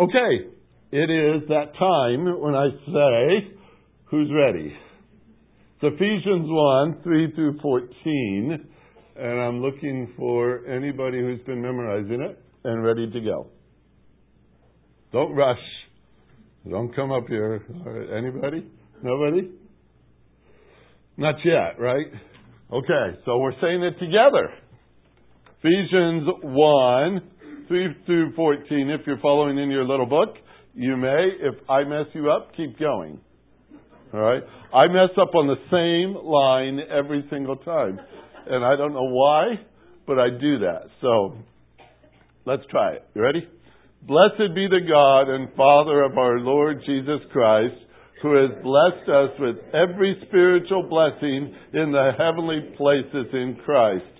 Okay, it is that time when I say, who's ready? It's Ephesians 1 3 through 14, and I'm looking for anybody who's been memorizing it and ready to go. Don't rush. Don't come up here. Anybody? Nobody? Not yet, right? Okay, so we're saying it together. Ephesians 1 3 through 14. If you're following in your little book, you may. If I mess you up, keep going. All right? I mess up on the same line every single time. And I don't know why, but I do that. So let's try it. You ready? Blessed be the God and Father of our Lord Jesus Christ, who has blessed us with every spiritual blessing in the heavenly places in Christ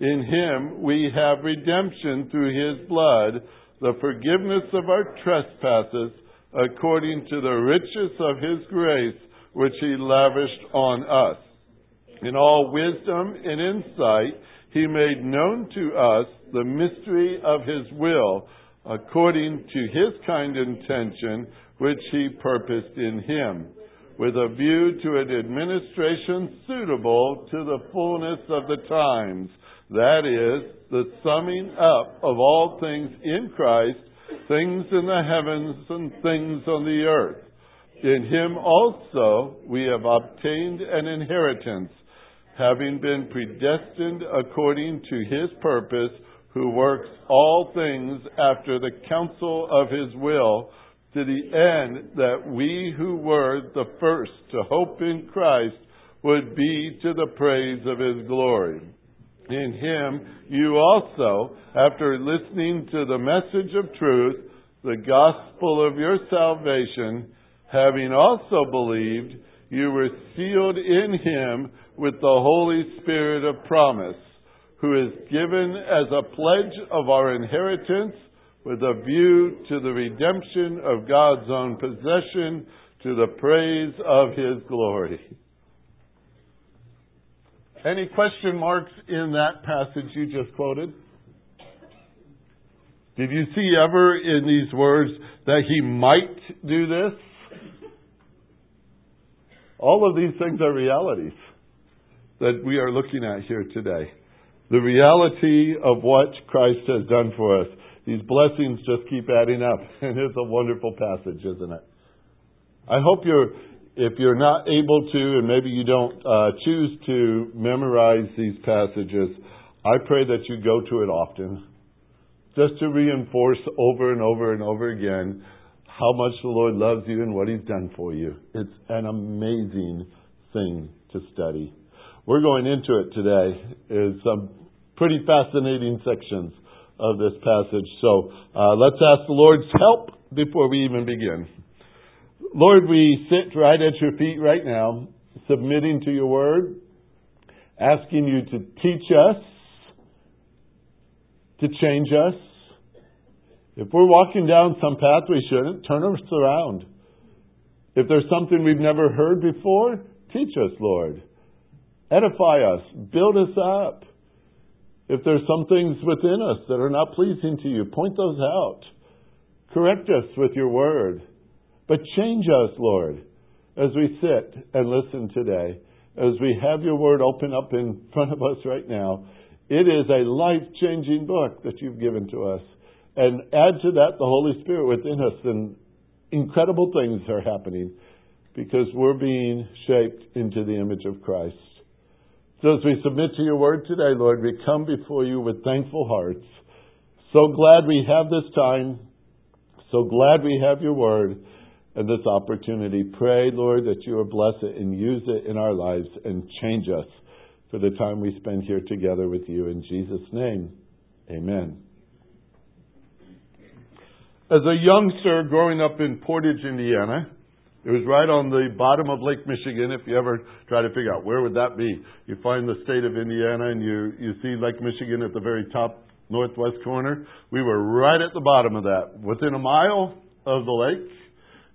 In him we have redemption through his blood, the forgiveness of our trespasses, according to the riches of his grace, which he lavished on us. In all wisdom and insight, he made known to us the mystery of his will, according to his kind intention, which he purposed in him, with a view to an administration suitable to the fullness of the times that is, the summing up of all things in Christ, things in the heavens and things on the earth. In him also we have obtained an inheritance, having been predestined according to his purpose, who works all things after the counsel of his will, to the end that we who were the first to hope in Christ would be to the praise of his glory. In him you also, after listening to the message of truth, the gospel of your salvation, having also believed, you were sealed in him with the Holy Spirit of promise, who is given as a pledge of our inheritance with a view to the redemption of God's own possession to the praise of his glory. Any question marks in that passage you just quoted? Did you see ever in these words that he might do this? All of these things are realities that we are looking at here today. The reality of what Christ has done for us. These blessings just keep adding up, and it's a wonderful passage, isn't it? I hope you're if you're not able to, and maybe you don't uh, choose to memorize these passages, I pray that you go to it often, just to reinforce over and over and over again how much the Lord loves you and what He's done for you. It's an amazing thing to study. We're going into it today. Is some pretty fascinating sections of this passage. So uh, let's ask the Lord's help before we even begin. Lord, we sit right at your feet right now, submitting to your word, asking you to teach us, to change us. If we're walking down some path we shouldn't, turn us around. If there's something we've never heard before, teach us, Lord. Edify us, build us up. If there's some things within us that are not pleasing to you, point those out. Correct us with your word. But change us, Lord, as we sit and listen today, as we have your word open up in front of us right now. It is a life changing book that you've given to us. And add to that the Holy Spirit within us, and incredible things are happening because we're being shaped into the image of Christ. So as we submit to your word today, Lord, we come before you with thankful hearts. So glad we have this time. So glad we have your word this opportunity. Pray, Lord, that you will bless it and use it in our lives and change us for the time we spend here together with you. In Jesus' name, amen. As a youngster growing up in Portage, Indiana, it was right on the bottom of Lake Michigan. If you ever try to figure out where would that be, you find the state of Indiana and you, you see Lake Michigan at the very top northwest corner. We were right at the bottom of that, within a mile of the lake.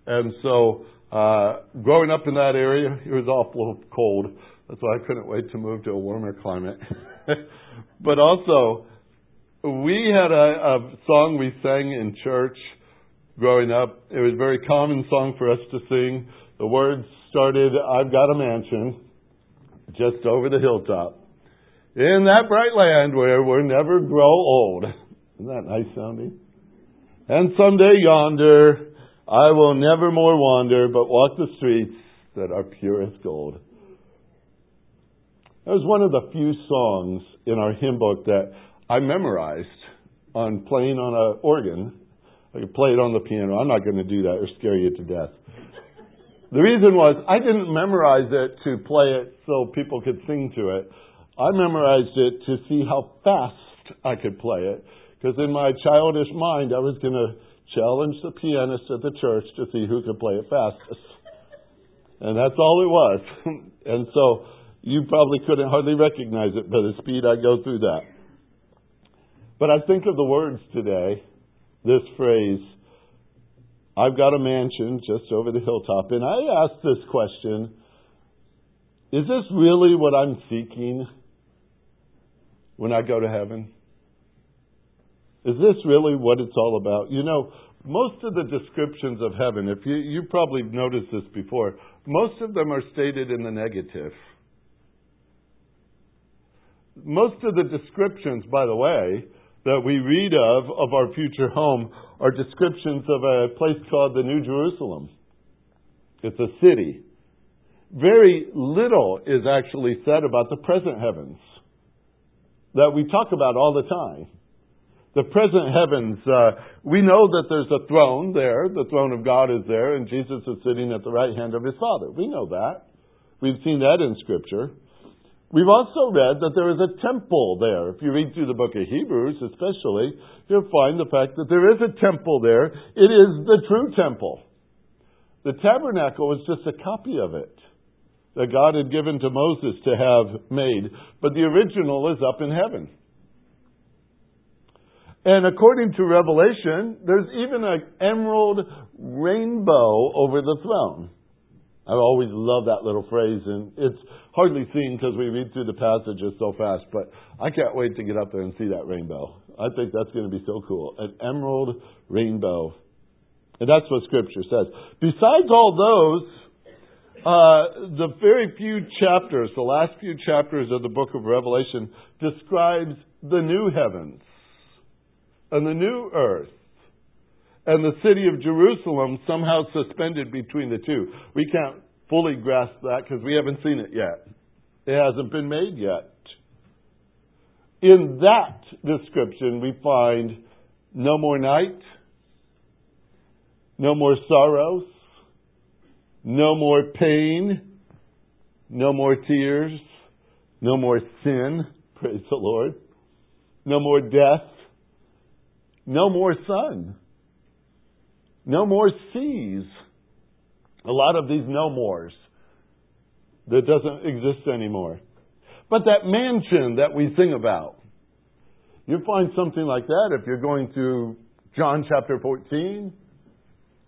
And so, uh, growing up in that area, it was awful cold. That's why I couldn't wait to move to a warmer climate. but also, we had a, a song we sang in church growing up. It was a very common song for us to sing. The words started, I've got a mansion just over the hilltop in that bright land where we'll never grow old. Isn't that nice sounding? And someday yonder, I will never more wander, but walk the streets that are pure as gold. That was one of the few songs in our hymn book that I memorized on playing on an organ. I could play it on the piano. I'm not going to do that or scare you to death. The reason was I didn't memorize it to play it so people could sing to it. I memorized it to see how fast I could play it. Because in my childish mind, I was going to challenge the pianist at the church to see who could play it fastest. And that's all it was. and so you probably couldn't hardly recognize it by the speed I go through that. But I think of the words today, this phrase, I've got a mansion just over the hilltop. And I ask this question Is this really what I'm seeking? when I go to heaven? Is this really what it's all about? You know, most of the descriptions of heaven, if you you probably noticed this before, most of them are stated in the negative. Most of the descriptions, by the way, that we read of of our future home are descriptions of a place called the New Jerusalem. It's a city. Very little is actually said about the present heavens that we talk about all the time. The present heavens, uh, we know that there's a throne there. The throne of God is there, and Jesus is sitting at the right hand of his Father. We know that. We've seen that in Scripture. We've also read that there is a temple there. If you read through the book of Hebrews, especially, you'll find the fact that there is a temple there. It is the true temple. The tabernacle was just a copy of it that God had given to Moses to have made, but the original is up in heaven. And according to Revelation, there's even an emerald rainbow over the throne. I always love that little phrase, and it's hardly seen because we read through the passages so fast, but I can't wait to get up there and see that rainbow. I think that's going to be so cool. An emerald rainbow. And that's what Scripture says. Besides all those, uh, the very few chapters, the last few chapters of the book of Revelation, describes the new heavens and the new earth and the city of Jerusalem somehow suspended between the two. We can't fully grasp that because we haven't seen it yet. It hasn't been made yet. In that description, we find no more night, no more sorrows, no more pain, no more tears, no more sin, praise the Lord, no more death, no more sun, no more seas. A lot of these no mores that doesn't exist anymore. But that mansion that we sing about, you find something like that if you're going to John chapter 14,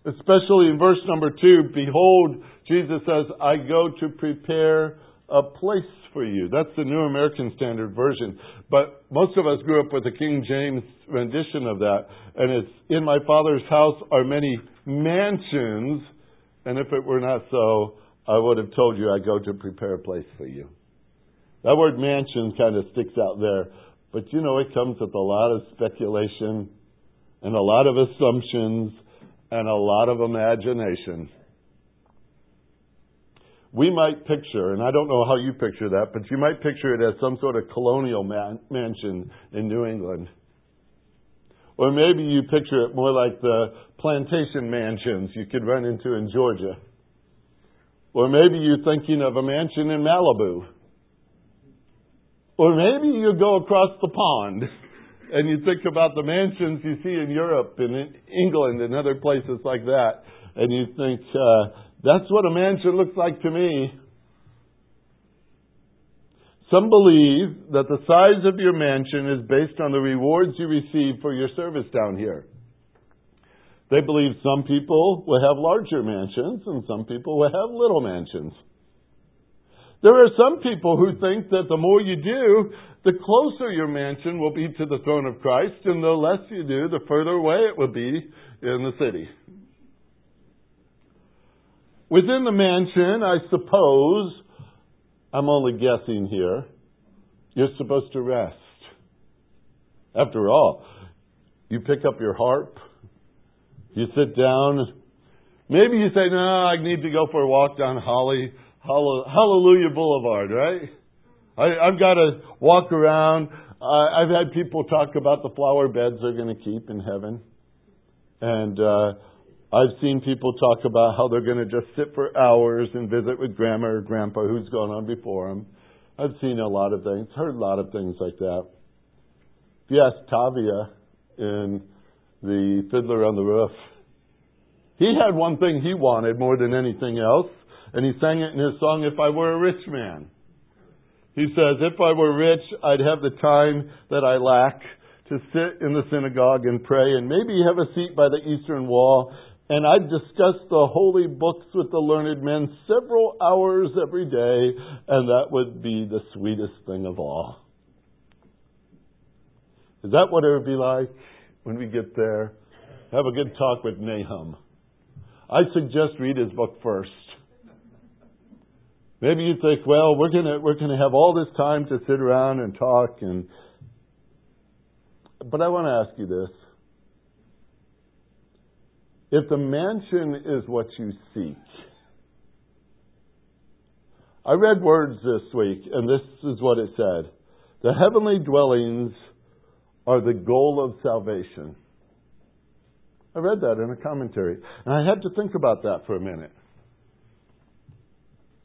especially in verse number two, behold, Jesus says, I go to prepare a place for you. That's the New American Standard Version. But most of us grew up with the King James rendition of that. And it's, in my Father's house are many mansions. And if it were not so, I would have told you I go to prepare a place for you. That word mansion kind of sticks out there. But you know, it comes with a lot of speculation and a lot of assumptions and a lot of imagination. We might picture, and I don't know how you picture that, but you might picture it as some sort of colonial man- mansion in New England. Or maybe you picture it more like the plantation mansions you could run into in Georgia. Or maybe you're thinking of a mansion in Malibu. Or maybe you go across the pond and you think about the mansions you see in Europe and in England and other places like that, and you think, uh, that's what a mansion looks like to me. Some believe that the size of your mansion is based on the rewards you receive for your service down here. They believe some people will have larger mansions and some people will have little mansions. There are some people who think that the more you do, the closer your mansion will be to the throne of Christ, and the less you do, the further away it will be in the city. Within the mansion, I suppose, I'm only guessing here, you're supposed to rest. After all, you pick up your harp, you sit down, maybe you say, no, I need to go for a walk down Holly, Hallelujah Boulevard, right? I, I've got to walk around. Uh, I've had people talk about the flower beds they're going to keep in heaven. And uh, I've seen people talk about how they're going to just sit for hours and visit with grandma or grandpa who's gone on before them. I've seen a lot of things, heard a lot of things like that. If you ask Tevye in the Fiddler on the Roof, he had one thing he wanted more than anything else, and he sang it in his song, If I Were a Rich Man. He says, If I were rich, I'd have the time that I lack to sit in the synagogue and pray and maybe have a seat by the eastern wall and I'd discuss the holy books with the learned men several hours every day, and that would be the sweetest thing of all. Is that what it would be like when we get there? Have a good talk with Nahum. I suggest read his book first. Maybe you think, well, we're gonna we're gonna have all this time to sit around and talk and but I want to ask you this. If the mansion is what you seek, I read words this week, and this is what it said The heavenly dwellings are the goal of salvation. I read that in a commentary, and I had to think about that for a minute.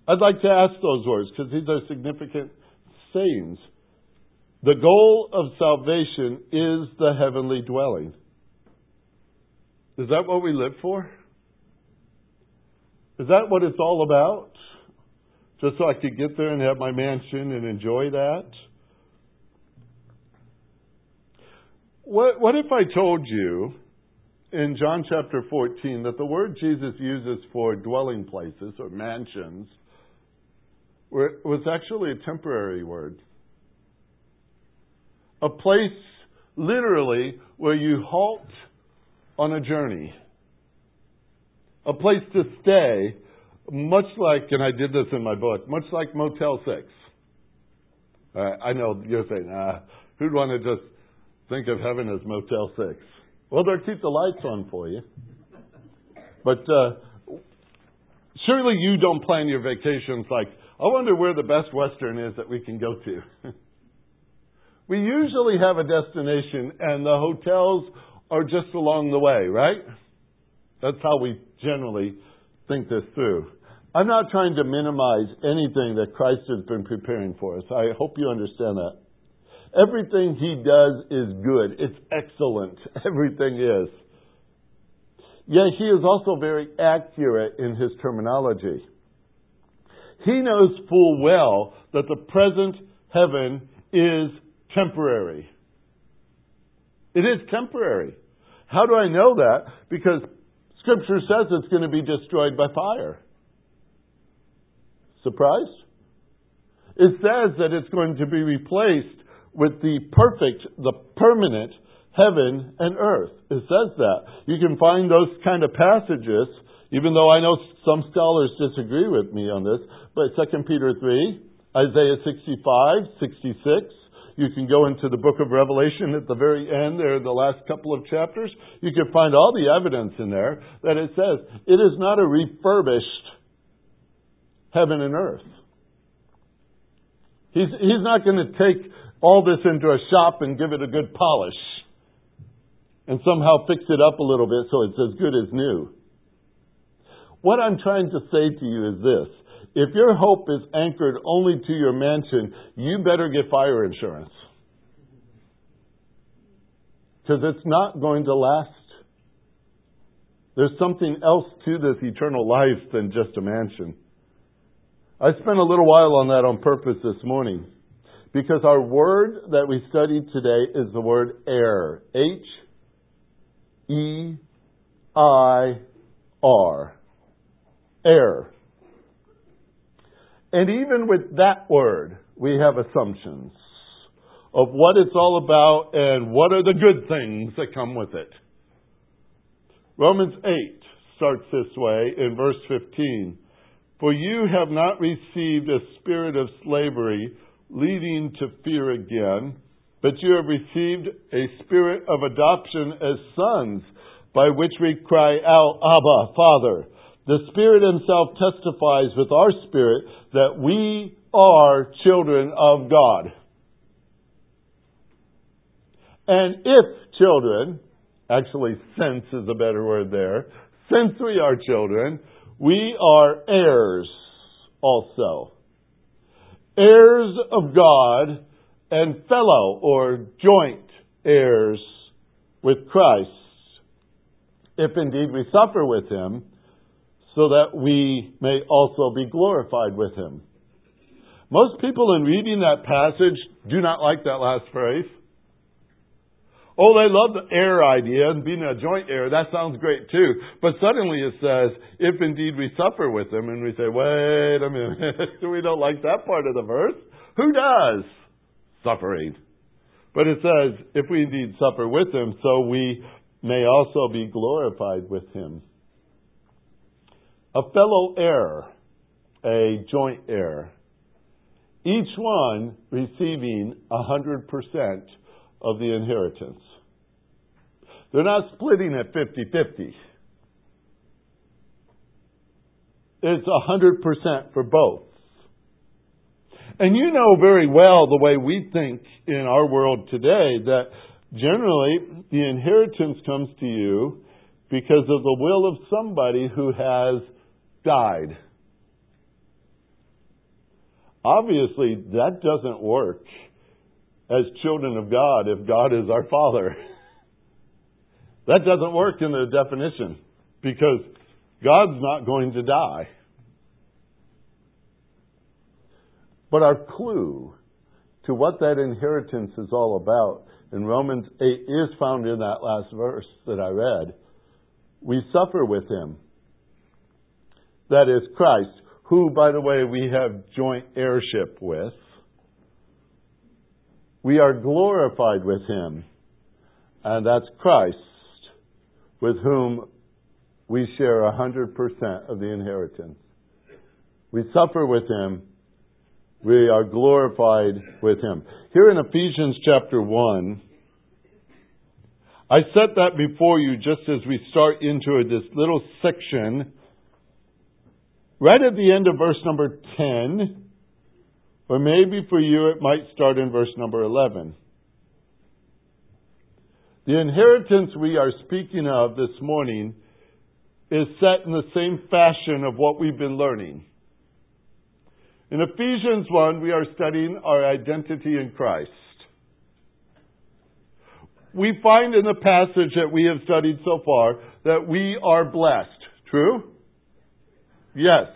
I'd like to ask those words because these are significant sayings. The goal of salvation is the heavenly dwelling. Is that what we live for? Is that what it's all about? Just so I could get there and have my mansion and enjoy that? What, what if I told you in John chapter 14 that the word Jesus uses for dwelling places or mansions was actually a temporary word? A place literally where you halt on a journey, a place to stay, much like, and I did this in my book, much like Motel 6. Uh, I know you're saying, ah, who'd want to just think of heaven as Motel 6? Well, they'll keep the lights on for you. But uh, surely you don't plan your vacations like, I wonder where the best Western is that we can go to. we usually have a destination, and the hotels are just along the way, right? That's how we generally think this through. I'm not trying to minimize anything that Christ has been preparing for us. I hope you understand that. Everything he does is good. It's excellent. Everything is. Yet he is also very accurate in his terminology. He knows full well that the present heaven is temporary. It is temporary. How do I know that? Because Scripture says it's going to be destroyed by fire. Surprised? It says that it's going to be replaced with the perfect, the permanent heaven and earth. It says that. You can find those kind of passages, even though I know some scholars disagree with me on this, but 2 Peter 3, Isaiah 65, 66, you can go into the book of Revelation at the very end, there, the last couple of chapters. You can find all the evidence in there that it says it is not a refurbished heaven and earth. He's, he's not going to take all this into a shop and give it a good polish and somehow fix it up a little bit so it's as good as new. What I'm trying to say to you is this if your hope is anchored only to your mansion, you better get fire insurance. Because it's not going to last. There's something else to this eternal life than just a mansion. I spent a little while on that on purpose this morning because our word that we studied today is the word heir. H E I R. Heir. And even with that word, we have assumptions of what it's all about and what are the good things that come with it. Romans 8 starts this way in verse 15. For you have not received a spirit of slavery leading to fear again, but you have received a spirit of adoption as sons, by which we cry out, Abba, Father. The Spirit Himself testifies with our spirit that we are children of God. And if children, actually, since is a better word there, since we are children, we are heirs also. Heirs of God and fellow or joint heirs with Christ, if indeed we suffer with Him, so that we may also be glorified with Him. Most people in reading that passage do not like that last phrase. Oh, they love the heir idea and being a joint heir. That sounds great too. But suddenly it says, if indeed we suffer with him, and we say, wait a minute, we don't like that part of the verse. Who does? Suffering. But it says, if we indeed suffer with him, so we may also be glorified with him. A fellow heir, a joint heir, each one receiving a hundred percent of the inheritance. They're not splitting it 50 50. It's 100% for both. And you know very well the way we think in our world today that generally the inheritance comes to you because of the will of somebody who has died. Obviously, that doesn't work as children of God if God is our Father. That doesn't work in the definition because God's not going to die. But our clue to what that inheritance is all about in Romans 8 is found in that last verse that I read. We suffer with him. That is Christ, who, by the way, we have joint heirship with. We are glorified with him, and that's Christ, with whom we share a 100% of the inheritance. We suffer with him. We are glorified with him. Here in Ephesians chapter 1, I set that before you just as we start into this little section. Right at the end of verse number 10, or maybe for you it might start in verse number 11. The inheritance we are speaking of this morning is set in the same fashion of what we've been learning. In Ephesians 1, we are studying our identity in Christ. We find in the passage that we have studied so far that we are blessed. True? Yes.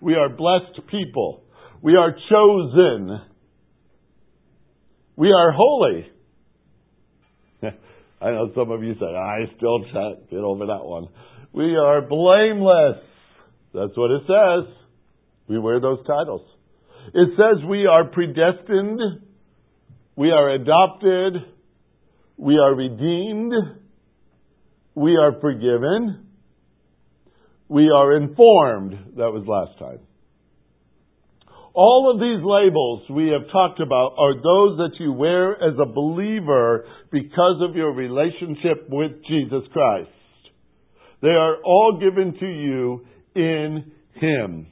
We are blessed people. We are chosen. We are holy. I know some of you say, I still can't get over that one. We are blameless. That's what it says. We wear those titles. It says we are predestined. We are adopted. We are redeemed. We are forgiven. We are informed. That was last time. All of these labels we have talked about are those that you wear as a believer because of your relationship with Jesus Christ. They are all given to you in Him.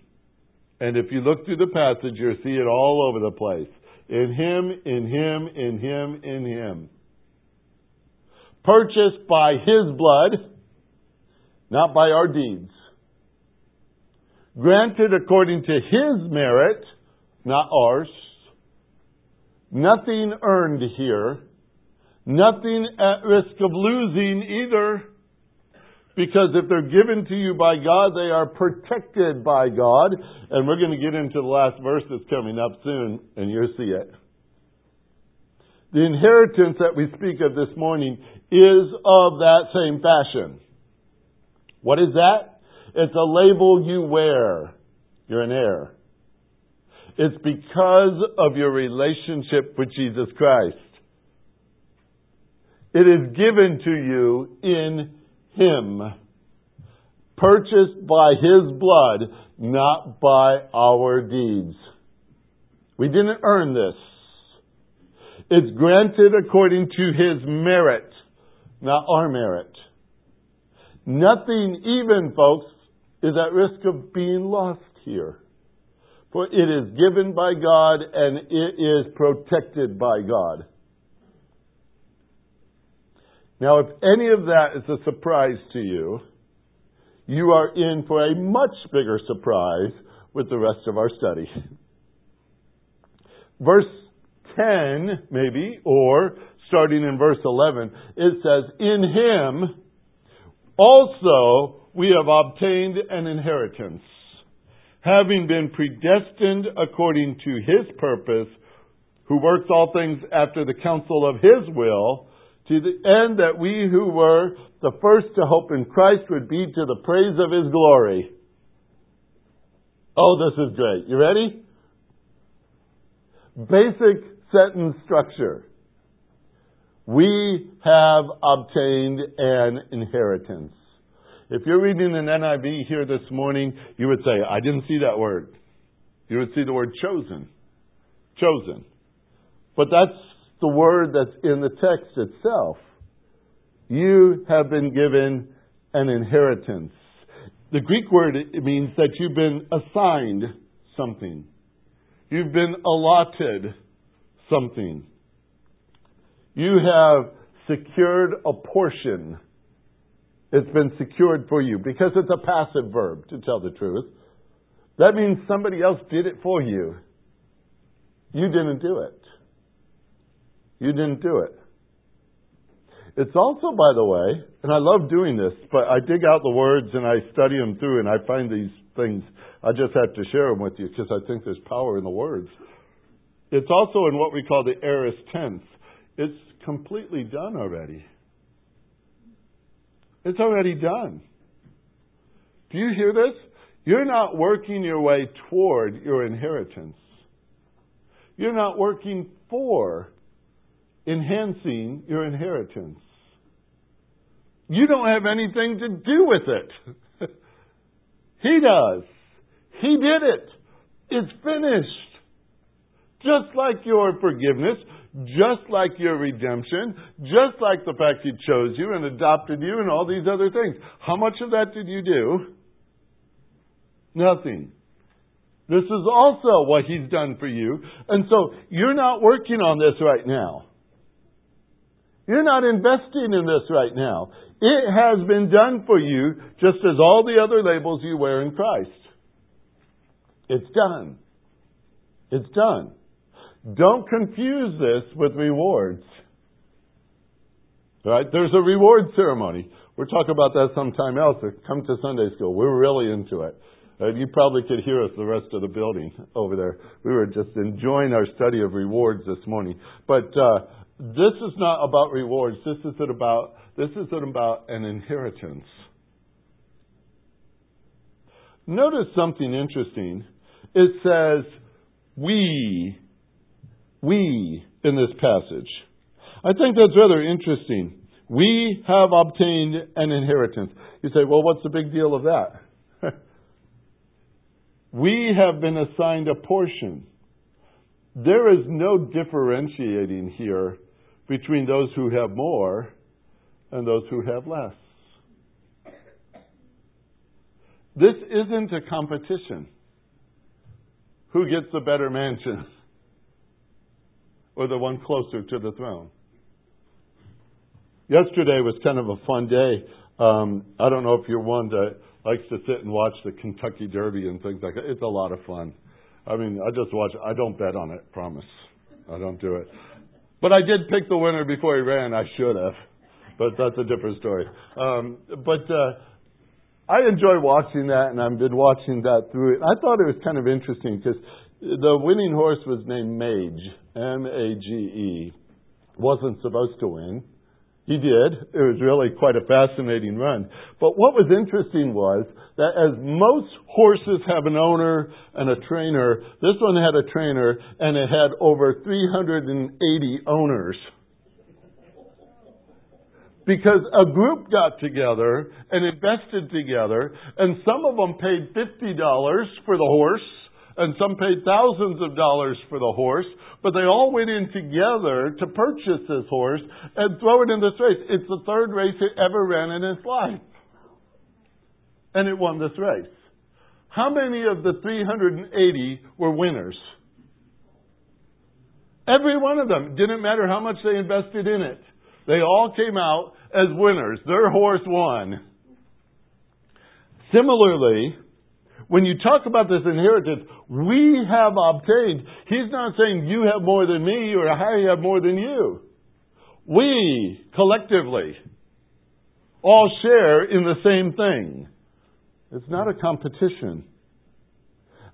And if you look through the passage, you'll see it all over the place. In Him, in Him, in Him, in Him. Purchased by His blood, not by our deeds granted according to His merit, not ours. Nothing earned here, Nothing at risk of losing either. Because if they're given to you by God, they are protected by God. And we're going to get into the last verse that's coming up soon, and you'll see it. The inheritance that we speak of this morning is of that same fashion. What is that? It's a label you wear. You're an heir. It's because of your relationship with Jesus Christ. It is given to you in Him, purchased by His blood, not by our deeds. We didn't earn this. It's granted according to His merit, not our merit. Nothing, even, folks, is at risk of being lost here. For it is given by God and it is protected by God. Now, if any of that is a surprise to you, you are in for a much bigger surprise with the rest of our study. Verse 10, maybe, or starting in verse 11, it says, In him also we have obtained an inheritance, having been predestined according to his purpose, who works all things after the counsel of his will, to the end that we who were the first to hope in Christ would be to the praise of his glory. Oh, this is great. You ready? Basic sentence structure. We have obtained an inheritance. If you're reading an NIV here this morning, you would say, I didn't see that word. You would see the word chosen. Chosen. But that's the word that's in the text itself. You have been given an inheritance. The Greek word it means that you've been assigned something. You've been allotted something. You have secured a portion. It's been secured for you because it's a passive verb, to tell the truth. That means somebody else did it for you. You didn't do it. You didn't do it. It's also, by the way, and I love doing this, but I dig out the words and I study them through and I find these things. I just have to share them with you because I think there's power in the words. It's also in what we call the aorist tense. It's completely done already. It's already done. Do you hear this? You're not working your way toward your inheritance. You're not working for enhancing your inheritance. You don't have anything to do with it. he does. He did it. It's finished. Just like your forgiveness, just like your redemption, just like the fact He chose you and adopted you and all these other things. How much of that did you do? Nothing. This is also what He's done for you. And so you're not working on this right now. You're not investing in this right now. It has been done for you just as all the other labels you wear in Christ. It's done. It's done. Don't confuse this with rewards. Right? There's a reward ceremony. We'll talk about that sometime else. Come to Sunday school. We're really into it. Uh, you probably could hear us the rest of the building over there. We were just enjoying our study of rewards this morning. But uh, this is not about rewards. This is about this is about an inheritance. Notice something interesting. It says, "We we in this passage. I think that's rather interesting. We have obtained an inheritance. You say, well, what's the big deal of that? we have been assigned a portion. There is no differentiating here between those who have more and those who have less. This isn't a competition. Who gets the better mansion? or the one closer to the throne. Yesterday was kind of a fun day. Um, I don't know if you're one that likes to sit and watch the Kentucky Derby and things like that. It's a lot of fun. I mean, I just watch. I don't bet on it. Promise, I don't do it. But I did pick the winner before he ran. I should have. But that's a different story. Um, but uh, I enjoy watching that, and I've been watching that through it. I thought it was kind of interesting because the winning horse was named Mage, M A G E. Wasn't supposed to win. He did. It was really quite a fascinating run. But what was interesting was that as most horses have an owner and a trainer, this one had a trainer and it had over 380 owners. Because a group got together and invested together, and some of them paid $50 for the horse, and some paid thousands of dollars for the horse, but they all went in together to purchase this horse and throw it in this race. It's the third race it ever ran in its life. And it won this race. How many of the 380 were winners? Every one of them. Didn't matter how much they invested in it. They all came out as winners. Their horse won. Similarly, when you talk about this inheritance, we have obtained, he's not saying you have more than me or I have more than you. We, collectively, all share in the same thing. It's not a competition.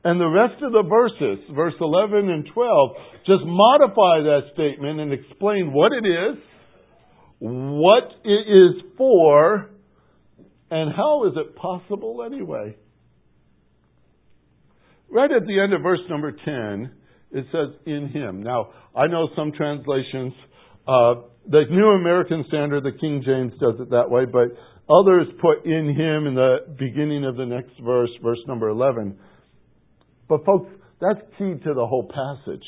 And the rest of the verses, verse 11 and 12, just modify that statement and explain what it is, what it is for, and how is it possible anyway. Right at the end of verse number 10, it says, in him. Now, I know some translations, uh, the New American Standard, the King James does it that way, but others put in him in the beginning of the next verse, verse number 11. But folks, that's key to the whole passage.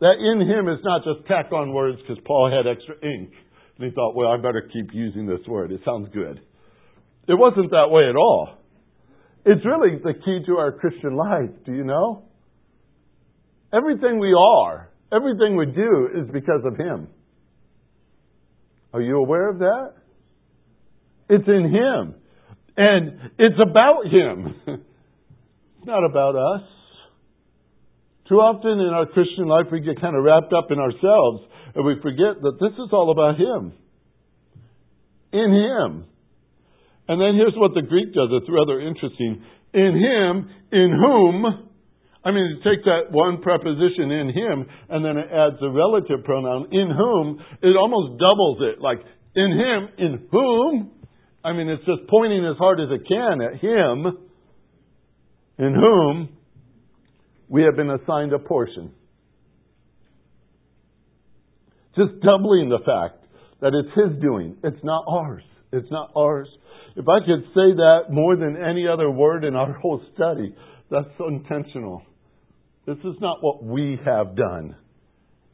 That in him is not just tack on words because Paul had extra ink. And he thought, well, I better keep using this word. It sounds good. It wasn't that way at all. It's really the key to our Christian life, do you know? Everything we are, everything we do is because of Him. Are you aware of that? It's in Him. And it's about Him. it's not about us. Too often in our Christian life we get kind of wrapped up in ourselves and we forget that this is all about Him. In Him. And then here's what the Greek does. It's rather interesting. In him, in whom, I mean, take that one preposition in him, and then it adds a relative pronoun, in whom, it almost doubles it. Like, in him, in whom, I mean, it's just pointing as hard as it can at him, in whom we have been assigned a portion. Just doubling the fact that it's his doing. It's not ours. It's not ours. If I could say that more than any other word in our whole study, that's intentional. This is not what we have done.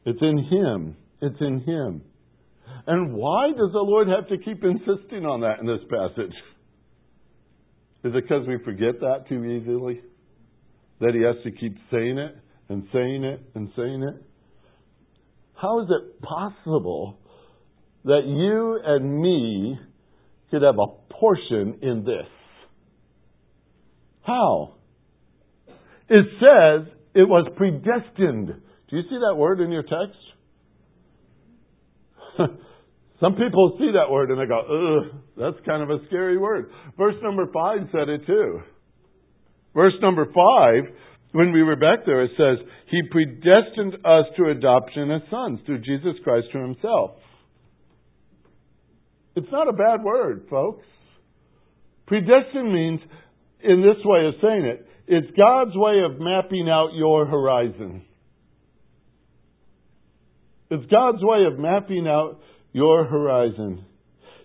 It's in Him. It's in Him. And why does the Lord have to keep insisting on that in this passage? Is it because we forget that too easily? That He has to keep saying it and saying it and saying it? How is it possible that you and me could have a portion in this. How? It says it was predestined. Do you see that word in your text? Some people see that word and they go, ugh, that's kind of a scary word. Verse number five said it too. Verse number five, when we were back there, it says, He predestined us to adoption as sons through Jesus Christ to Himself. It's not a bad word, folks. Predestined means, in this way of saying it, it's God's way of mapping out your horizon. It's God's way of mapping out your horizon.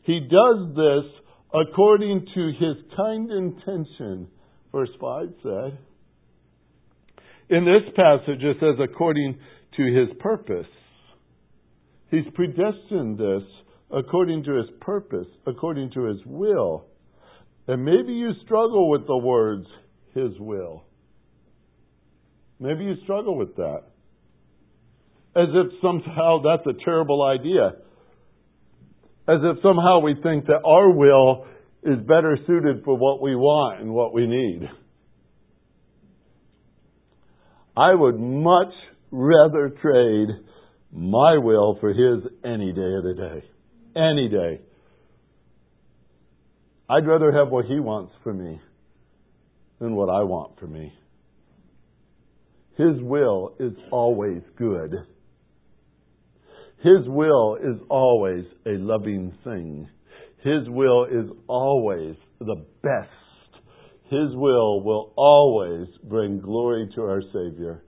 He does this according to his kind intention, verse 5 said. In this passage, it says, according to his purpose. He's predestined this according to his purpose, according to his will. And maybe you struggle with the words, His will. Maybe you struggle with that. As if somehow that's a terrible idea. As if somehow we think that our will is better suited for what we want and what we need. I would much rather trade my will for his any day of the day. Any day. I'd rather have what he wants for me than what I want for me. His will is always good. His will is always a loving thing. His will is always the best. His will will always bring glory to our Savior.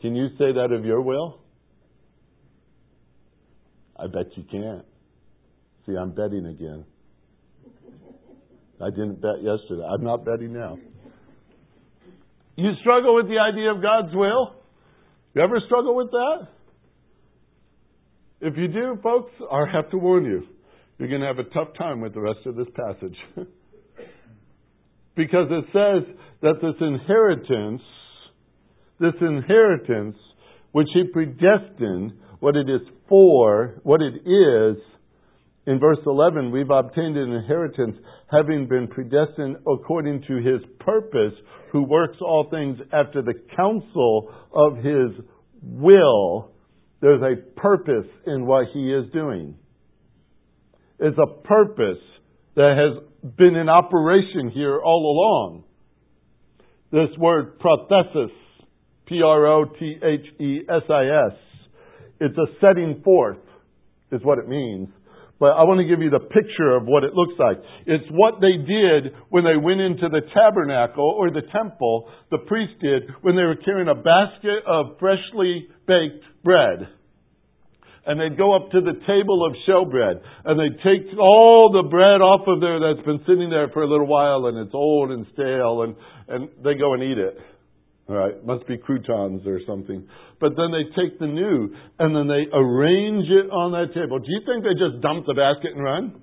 Can you say that of your will? I bet you can't. See, I'm betting again. I didn't bet yesterday. I'm not betting now. You struggle with the idea of God's will? You ever struggle with that? If you do, folks, I have to warn you. You're going to have a tough time with the rest of this passage. because it says that this inheritance, this inheritance, which he predestined, what it is for, what it is, in verse 11, we've obtained an inheritance, having been predestined according to his purpose, who works all things after the counsel of his will. There's a purpose in what he is doing. It's a purpose that has been in operation here all along. This word prothesis, P R O T H E S I S, it's a setting forth, is what it means but I want to give you the picture of what it looks like. It's what they did when they went into the tabernacle or the temple, the priest did, when they were carrying a basket of freshly baked bread. And they'd go up to the table of showbread, and they'd take all the bread off of there that's been sitting there for a little while, and it's old and stale, and, and they go and eat it. Right, must be croutons or something. But then they take the new and then they arrange it on that table. Do you think they just dump the basket and run?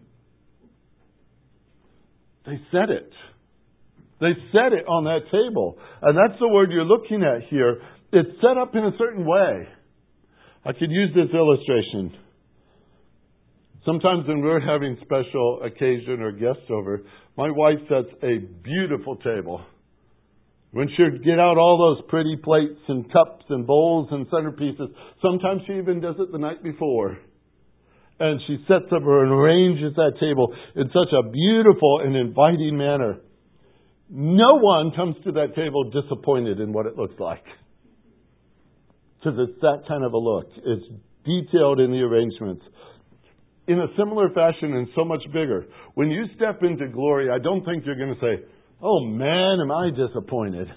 They set it. They set it on that table. And that's the word you're looking at here. It's set up in a certain way. I could use this illustration. Sometimes when we're having special occasion or guests over, my wife sets a beautiful table when she'd get out all those pretty plates and cups and bowls and centerpieces, sometimes she even does it the night before. And she sets up and arranges that table in such a beautiful and inviting manner. No one comes to that table disappointed in what it looks like. Because it's that kind of a look. It's detailed in the arrangements. In a similar fashion and so much bigger. When you step into glory, I don't think you're going to say, Oh man, am I disappointed.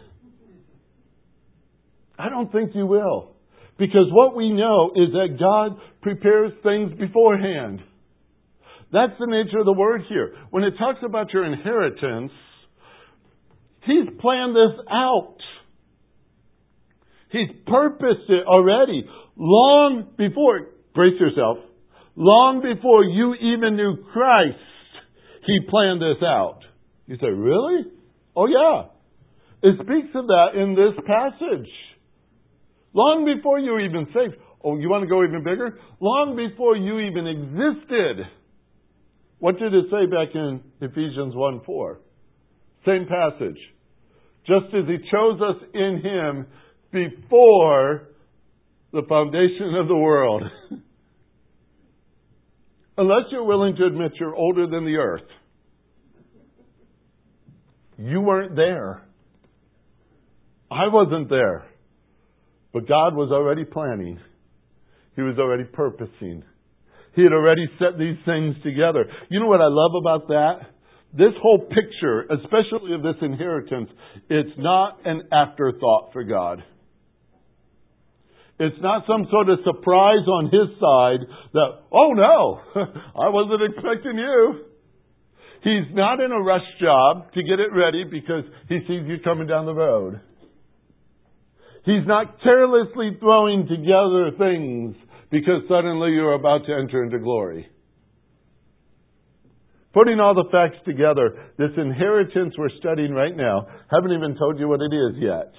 I don't think you will. Because what we know is that God prepares things beforehand. That's the nature of the word here. When it talks about your inheritance, He's planned this out. He's purposed it already. Long before, brace yourself, long before you even knew Christ, He planned this out. You say, really? Oh, yeah. It speaks of that in this passage. Long before you were even saved. Oh, you want to go even bigger? Long before you even existed. What did it say back in Ephesians 1 4? Same passage. Just as He chose us in Him before the foundation of the world. Unless you're willing to admit you're older than the earth. You weren't there. I wasn't there. But God was already planning. He was already purposing. He had already set these things together. You know what I love about that? This whole picture, especially of this inheritance, it's not an afterthought for God. It's not some sort of surprise on His side that, oh no, I wasn't expecting you. He's not in a rush job to get it ready because he sees you coming down the road. He's not carelessly throwing together things because suddenly you're about to enter into glory. Putting all the facts together, this inheritance we're studying right now, haven't even told you what it is yet.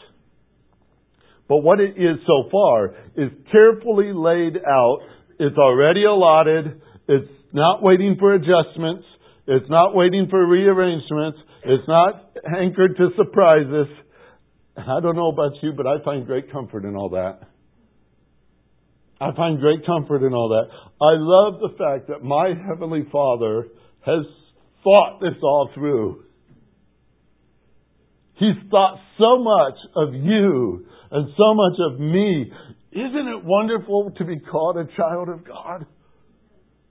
But what it is so far is carefully laid out. It's already allotted. It's not waiting for adjustments. It's not waiting for rearrangements. It's not anchored to surprises. I don't know about you, but I find great comfort in all that. I find great comfort in all that. I love the fact that my Heavenly Father has thought this all through. He's thought so much of you and so much of me. Isn't it wonderful to be called a child of God?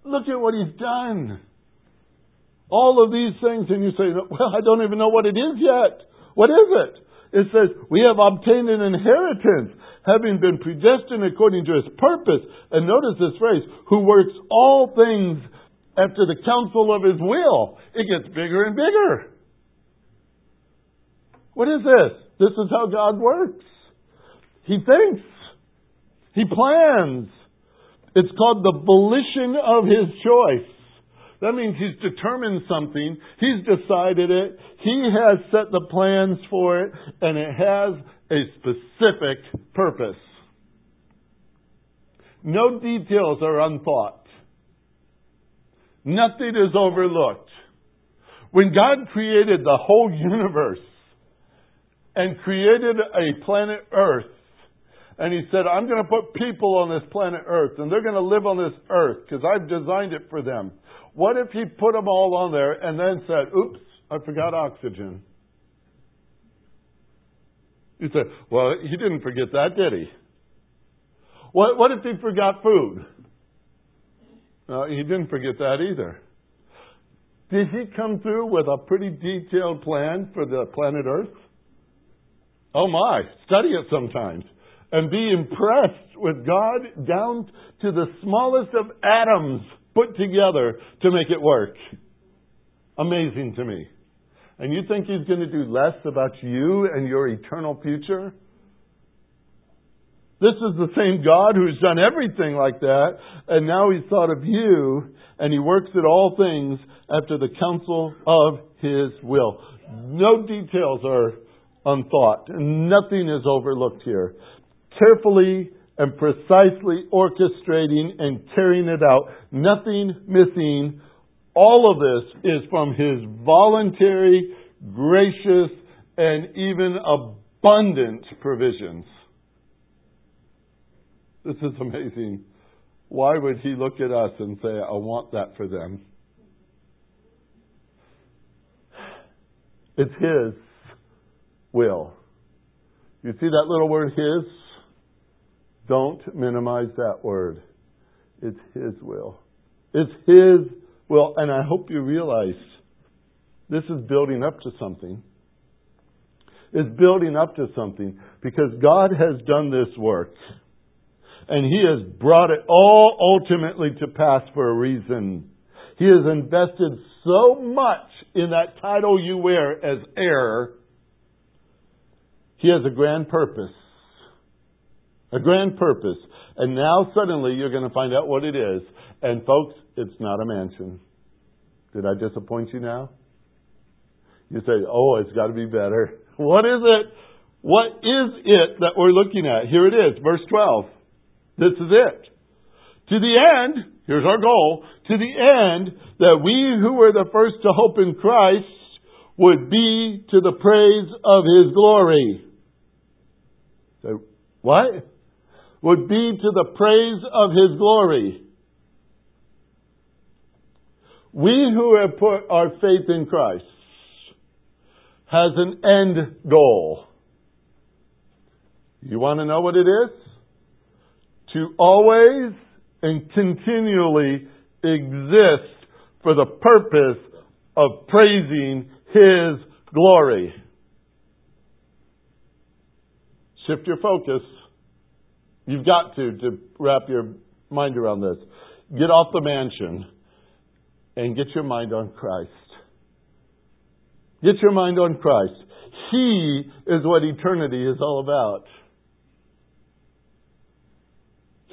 Look at what He's done. All of these things, and you say, Well, I don't even know what it is yet. What is it? It says, We have obtained an inheritance, having been predestined according to His purpose. And notice this phrase, who works all things after the counsel of His will. It gets bigger and bigger. What is this? This is how God works. He thinks. He plans. It's called the volition of His choice. That means He's determined something. He's decided it. He has set the plans for it, and it has a specific purpose. No details are unthought. Nothing is overlooked. When God created the whole universe and created a planet Earth, and He said, I'm going to put people on this planet Earth, and they're going to live on this Earth because I've designed it for them. What if He put them all on there and then said, oops, I forgot oxygen? You say, well, He didn't forget that, did He? What, what if He forgot food? No, he didn't forget that either. Did he come through with a pretty detailed plan for the planet Earth? Oh my, study it sometimes and be impressed with God down to the smallest of atoms put together to make it work. Amazing to me. And you think He's going to do less about you and your eternal future? This is the same God who's done everything like that, and now He's thought of you, and He works at all things after the counsel of His will. No details are unthought, nothing is overlooked here. Carefully and precisely orchestrating and carrying it out, nothing missing. All of this is from His voluntary, gracious, and even abundant provisions. This is amazing. Why would he look at us and say, I want that for them? It's his will. You see that little word, his? Don't minimize that word. It's his will. It's his will. And I hope you realize this is building up to something. It's building up to something because God has done this work and He has brought it all ultimately to pass for a reason. He has invested so much in that title you wear as heir. He has a grand purpose. A grand purpose. And now suddenly you're going to find out what it is. And folks, it's not a mansion. Did I disappoint you now? You say, oh, it's got to be better. What is it? What is it that we're looking at? Here it is, verse 12. This is it. To the end, here's our goal, to the end that we who were the first to hope in Christ would be to the praise of His glory. So, what? Would be to the praise of His glory. We who have put our faith in Christ has an end goal. You want to know what it is? to always and continually exist for the purpose of praising His glory. Shift your focus. You've got to to wrap your mind around this. Get off the mansion and get your mind on Christ. Get your mind on Christ. He is what eternity is all about.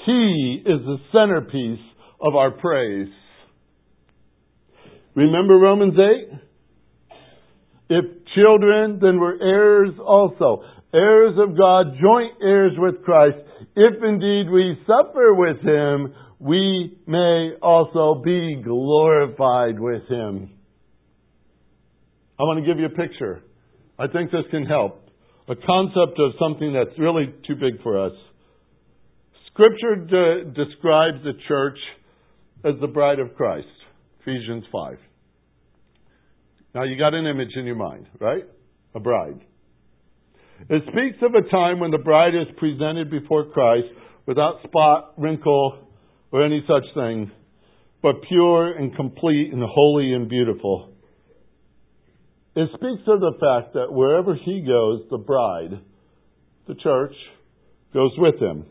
He is the centerpiece of our praise. Remember Romans 8? If children, then we're heirs also. Heirs of God, joint heirs with Christ. If indeed we suffer with Him, we may also be glorified with Him. I want to give you a picture. I think this can help. A concept of something that's really too big for us Scripture de- describes the church as the bride of Christ. Ephesians 5. Now you got an image in your mind, right? A bride. It speaks of a time when the bride is presented before Christ without spot, wrinkle, or any such thing, but pure and complete and holy and beautiful. It speaks of the fact that wherever he goes, the bride, the church, goes with him.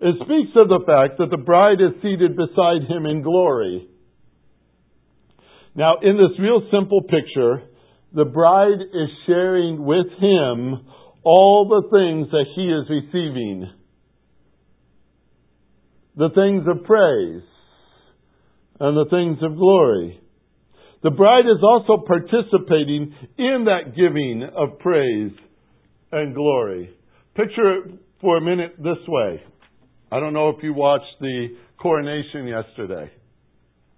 It speaks of the fact that the bride is seated beside him in glory. Now, in this real simple picture, the bride is sharing with him all the things that he is receiving. The things of praise and the things of glory. The bride is also participating in that giving of praise and glory. Picture it for a minute this way. I don't know if you watched the coronation yesterday.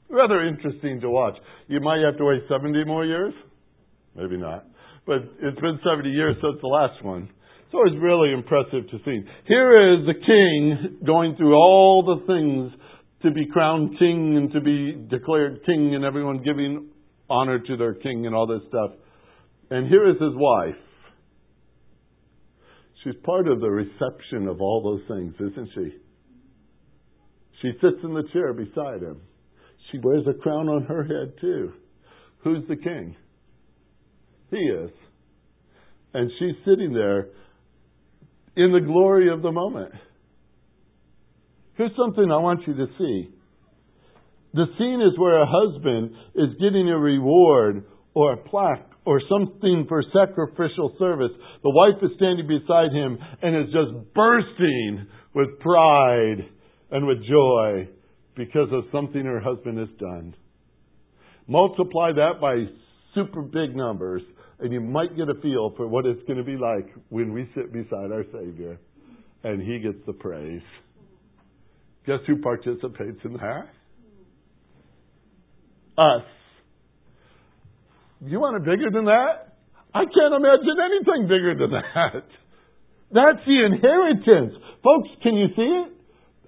Rather interesting to watch. You might have to wait 70 more years. Maybe not. But it's been 70 years since the last one. So It's really impressive to see. Here is the king going through all the things to be crowned king and to be declared king and everyone giving honor to their king and all this stuff. And here is his wife. She's part of the reception of all those things, isn't she? She sits in the chair beside him. She wears a crown on her head, too. Who's the king? He is. And she's sitting there in the glory of the moment. Here's something I want you to see. The scene is where a husband is getting a reward or a plaque or something for sacrificial service. The wife is standing beside him and is just bursting with pride and with joy because of something her husband has done. Multiply that by super big numbers, and you might get a feel for what it's going to be like when we sit beside our Savior and He gets the praise. Guess who participates in that? Us. You want it bigger than that? I can't imagine anything bigger than that. That's the inheritance. Folks, can you see it?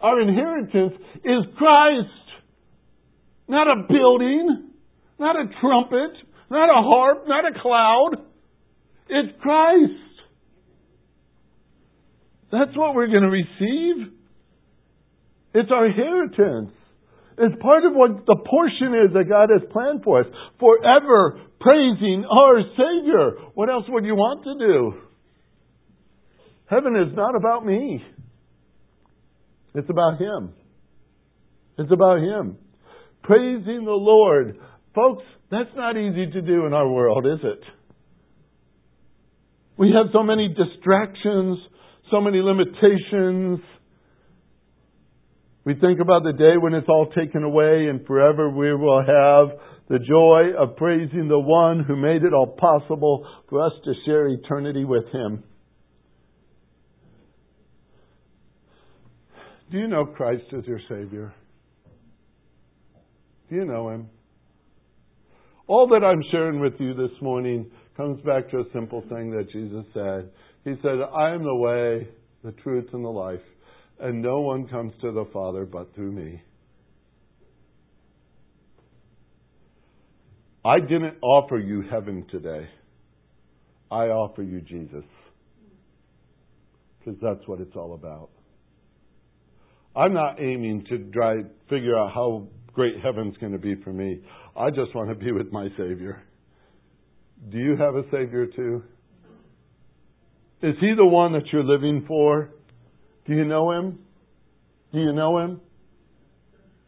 Our inheritance is Christ. Not a building, not a trumpet, not a harp, not a cloud. It's Christ. That's what we're going to receive. It's our inheritance. It's part of what the portion is that God has planned for us. Forever praising our Savior. What else would you want to do? Heaven is not about me. It's about Him. It's about Him. Praising the Lord. Folks, that's not easy to do in our world, is it? We have so many distractions, so many limitations. We think about the day when it's all taken away and forever we will have the joy of praising the one who made it all possible for us to share eternity with Him. Do you know Christ as your Savior? Do you know Him? All that I'm sharing with you this morning comes back to a simple thing that Jesus said. He said, I am the way, the truth, and the life, and no one comes to the Father but through me. I didn't offer you heaven today. I offer you Jesus. Because that's what it's all about. I'm not aiming to try figure out how great heaven's going to be for me. I just want to be with my Savior. Do you have a Savior too? Is He the one that you're living for? Do you know Him? Do you know Him?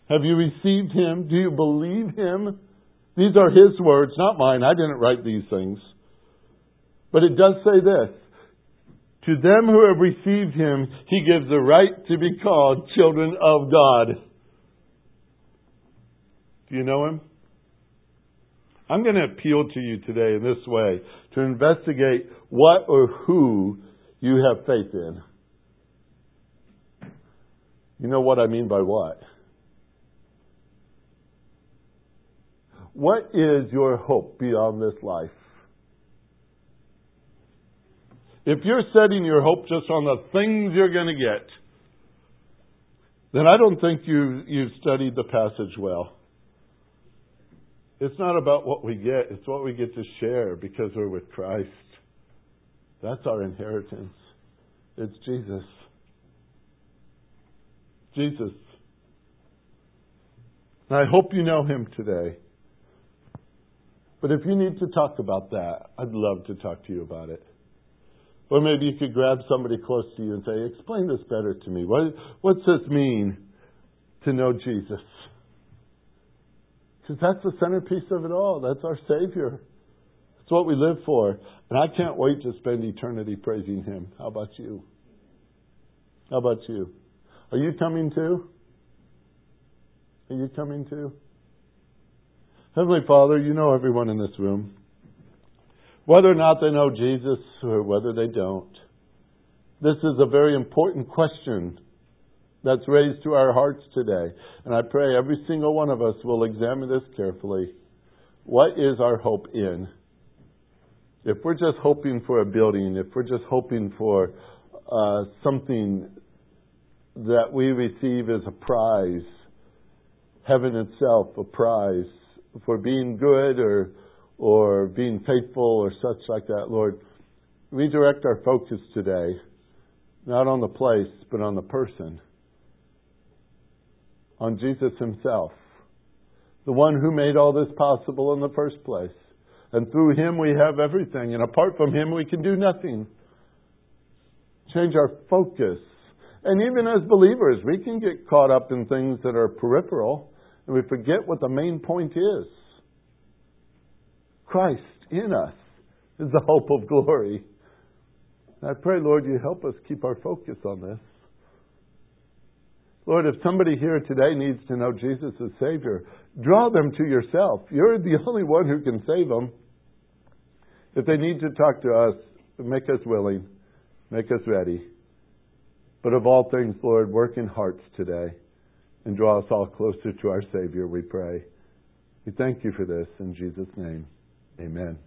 Have you received Him? Do you believe Him? These are His words, not mine. I didn't write these things. But it does say this to them who have received him, he gives the right to be called children of God. Do you know him? I'm going to appeal to you today in this way to investigate what or who you have faith in. You know what I mean by what? What is your hope beyond this life? If you're setting your hope just on the things you're going to get, then I don't think you, you've studied the passage well. It's not about what we get, it's what we get to share because we're with Christ. That's our inheritance. It's Jesus. Jesus. And I hope you know him today. But if you need to talk about that, I'd love to talk to you about it. Or maybe you could grab somebody close to you and say, Explain this better to me. What, what's this mean to know Jesus? Because that's the centerpiece of it all. That's our Savior. That's what we live for. And I can't wait to spend eternity praising Him. How about you? How about you? Are you coming too? Are you coming too? Heavenly Father, you know everyone in this room. Whether or not they know Jesus or whether they don't, this is a very important question that's raised to our hearts today. And I pray every single one of us will examine this carefully. What is our hope in? If we're just hoping for a building, if we're just hoping for uh, something that we receive as a prize, heaven itself a prize for being good or or being faithful or such like that, Lord, redirect our focus today, not on the place, but on the person, on Jesus Himself, the one who made all this possible in the first place. And through Him we have everything, and apart from Him we can do nothing. Change our focus. And even as believers, we can get caught up in things that are peripheral and we forget what the main point is. Christ in us is the hope of glory. I pray, Lord, you help us keep our focus on this. Lord, if somebody here today needs to know Jesus as Savior, draw them to yourself. You're the only one who can save them. If they need to talk to us, make us willing, make us ready. But of all things, Lord, work in hearts today and draw us all closer to our Savior, we pray. We thank you for this in Jesus' name. Amen.